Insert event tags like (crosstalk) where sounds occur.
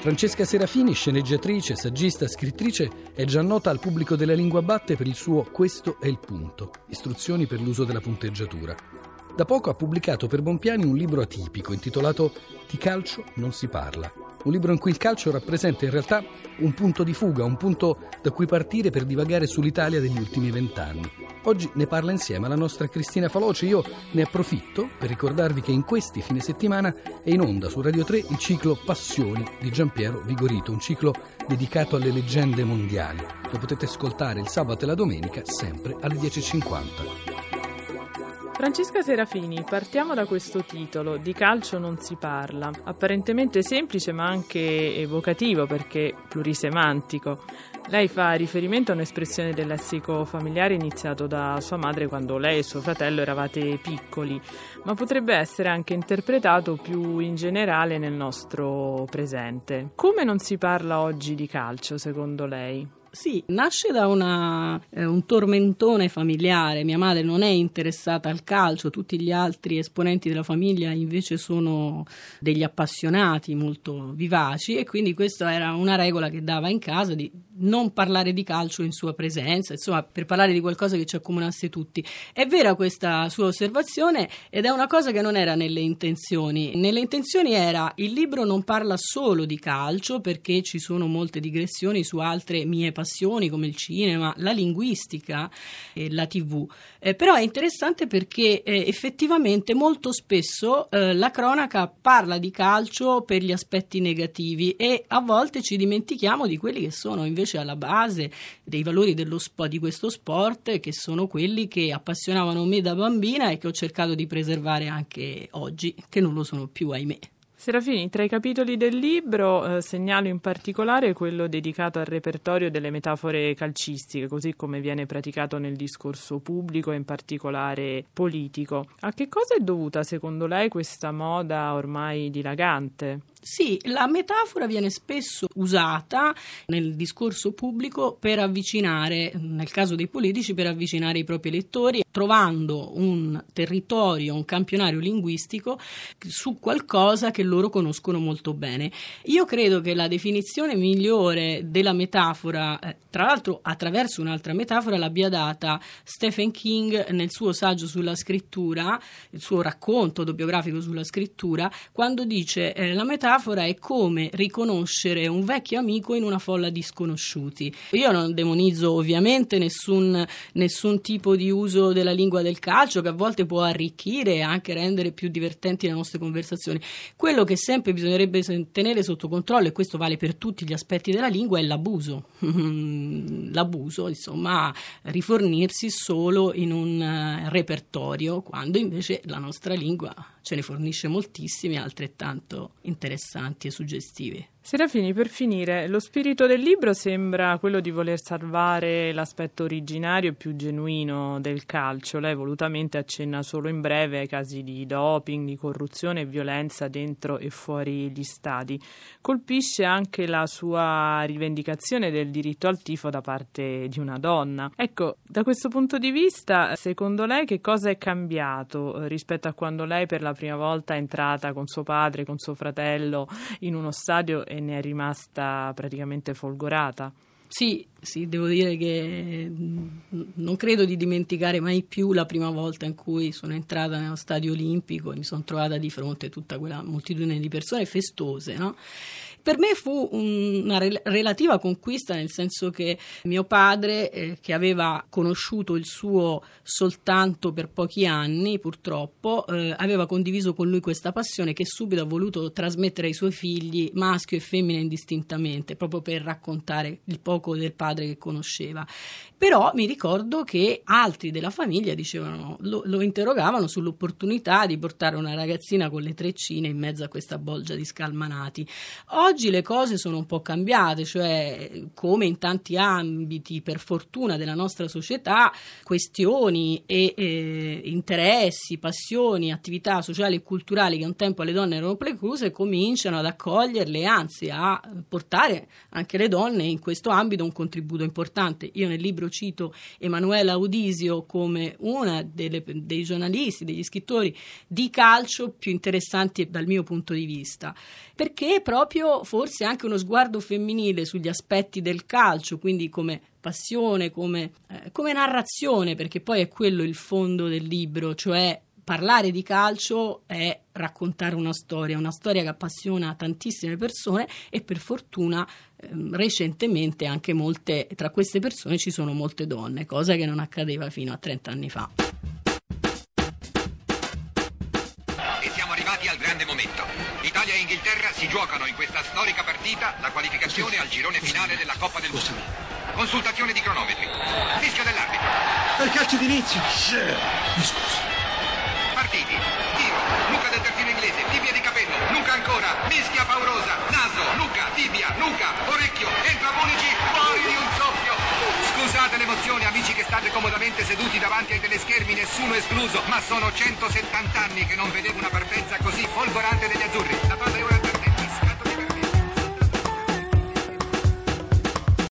Francesca Serafini, sceneggiatrice, saggista, scrittrice, è già nota al pubblico della lingua batte per il suo Questo è il punto, istruzioni per l'uso della punteggiatura. Da poco ha pubblicato per Bompiani un libro atipico intitolato Di calcio non si parla, un libro in cui il calcio rappresenta in realtà un punto di fuga, un punto da cui partire per divagare sull'Italia degli ultimi vent'anni. Oggi ne parla insieme la nostra Cristina Faloci. Io ne approfitto per ricordarvi che in questi fine settimana è in onda su Radio 3 il ciclo Passioni di Giampiero Vigorito, un ciclo dedicato alle leggende mondiali. Lo potete ascoltare il sabato e la domenica sempre alle 10.50. Francesca Serafini, partiamo da questo titolo, Di calcio non si parla, apparentemente semplice ma anche evocativo perché plurisemantico. Lei fa riferimento a un'espressione del lessico familiare iniziato da sua madre quando lei e suo fratello eravate piccoli, ma potrebbe essere anche interpretato più in generale nel nostro presente. Come non si parla oggi di calcio, secondo lei? Sì, nasce da una, eh, un tormentone familiare. Mia madre non è interessata al calcio, tutti gli altri esponenti della famiglia invece sono degli appassionati molto vivaci e quindi questa era una regola che dava in casa di non parlare di calcio in sua presenza, insomma, per parlare di qualcosa che ci accomunasse tutti. È vera questa sua osservazione ed è una cosa che non era nelle intenzioni. Nelle intenzioni era il libro non parla solo di calcio perché ci sono molte digressioni su altre mie passioni come il cinema, la linguistica e la tv. Eh, però è interessante perché eh, effettivamente molto spesso eh, la cronaca parla di calcio per gli aspetti negativi e a volte ci dimentichiamo di quelli che sono invece invece alla base dei valori sport, di questo sport, che sono quelli che appassionavano me da bambina e che ho cercato di preservare anche oggi, che non lo sono più, ahimè. Serafini, tra i capitoli del libro eh, segnalo in particolare quello dedicato al repertorio delle metafore calcistiche, così come viene praticato nel discorso pubblico e in particolare politico. A che cosa è dovuta secondo lei questa moda ormai dilagante? Sì, la metafora viene spesso usata nel discorso pubblico per avvicinare, nel caso dei politici, per avvicinare i propri elettori, trovando un territorio, un campionario linguistico su qualcosa che loro conoscono molto bene. Io credo che la definizione migliore della metafora, eh, tra l'altro attraverso un'altra metafora, l'abbia data Stephen King nel suo saggio sulla scrittura, il suo racconto autobiografico sulla scrittura, quando dice eh, la metafora metafora è come riconoscere un vecchio amico in una folla di sconosciuti. Io non demonizzo ovviamente nessun, nessun tipo di uso della lingua del calcio che a volte può arricchire e anche rendere più divertenti le nostre conversazioni. Quello che sempre bisognerebbe tenere sotto controllo, e questo vale per tutti gli aspetti della lingua, è l'abuso. (laughs) l'abuso, insomma, rifornirsi solo in un eh, repertorio, quando invece la nostra lingua ce ne fornisce moltissimi altrettanto interessanti e suggestivi. Serafini, per finire, lo spirito del libro sembra quello di voler salvare l'aspetto originario e più genuino del calcio. Lei volutamente accenna solo in breve ai casi di doping, di corruzione e violenza dentro e fuori gli stadi. Colpisce anche la sua rivendicazione del diritto al tifo da parte di una donna. Ecco, da questo punto di vista, secondo lei che cosa è cambiato eh, rispetto a quando lei per la prima volta è entrata con suo padre, con suo fratello in uno stadio e ne è rimasta praticamente folgorata. Sì, sì, devo dire che mm, non credo di dimenticare mai più la prima volta in cui sono entrata nello stadio olimpico e mi sono trovata di fronte a tutta quella moltitudine di persone festose, no? Per me fu una relativa conquista, nel senso che mio padre, eh, che aveva conosciuto il suo soltanto per pochi anni, purtroppo, eh, aveva condiviso con lui questa passione che subito ha voluto trasmettere ai suoi figli, maschio e femmina indistintamente, proprio per raccontare il poco del padre che conosceva. Però mi ricordo che altri della famiglia dicevano, lo, lo interrogavano sull'opportunità di portare una ragazzina con le treccine in mezzo a questa bolgia di scalmanati. Oggi Oggi le cose sono un po' cambiate, cioè come in tanti ambiti, per fortuna, della nostra società, questioni e eh, interessi, passioni, attività sociali e culturali che un tempo alle donne erano precluse cominciano ad accoglierle, anzi a portare anche le donne in questo ambito un contributo importante. Io nel libro cito Emanuela Audisio come una delle, dei giornalisti, degli scrittori di calcio più interessanti dal mio punto di vista, perché proprio forse anche uno sguardo femminile sugli aspetti del calcio, quindi come passione, come, eh, come narrazione, perché poi è quello il fondo del libro, cioè parlare di calcio è raccontare una storia, una storia che appassiona tantissime persone e per fortuna ehm, recentemente anche molte, tra queste persone ci sono molte donne, cosa che non accadeva fino a 30 anni fa. Si giocano in questa storica partita la qualificazione al girone finale della Coppa del Mondo. Consultazione di cronometri. Fischio dell'arbitro. È il calcio d'inizio. Mi scusi. Partiti. Tiro. Nuca del terzino inglese. Tibia di capello. Nuca ancora. Mischia paurosa. Naso. Nuca. Tibia. Nuca. Orecchio. Entra Bonici. Fuori di un soffio. Scusate l'emozione, amici che state comodamente seduti davanti ai teleschermi, nessuno escluso, ma sono 170 anni che non vedevo una partenza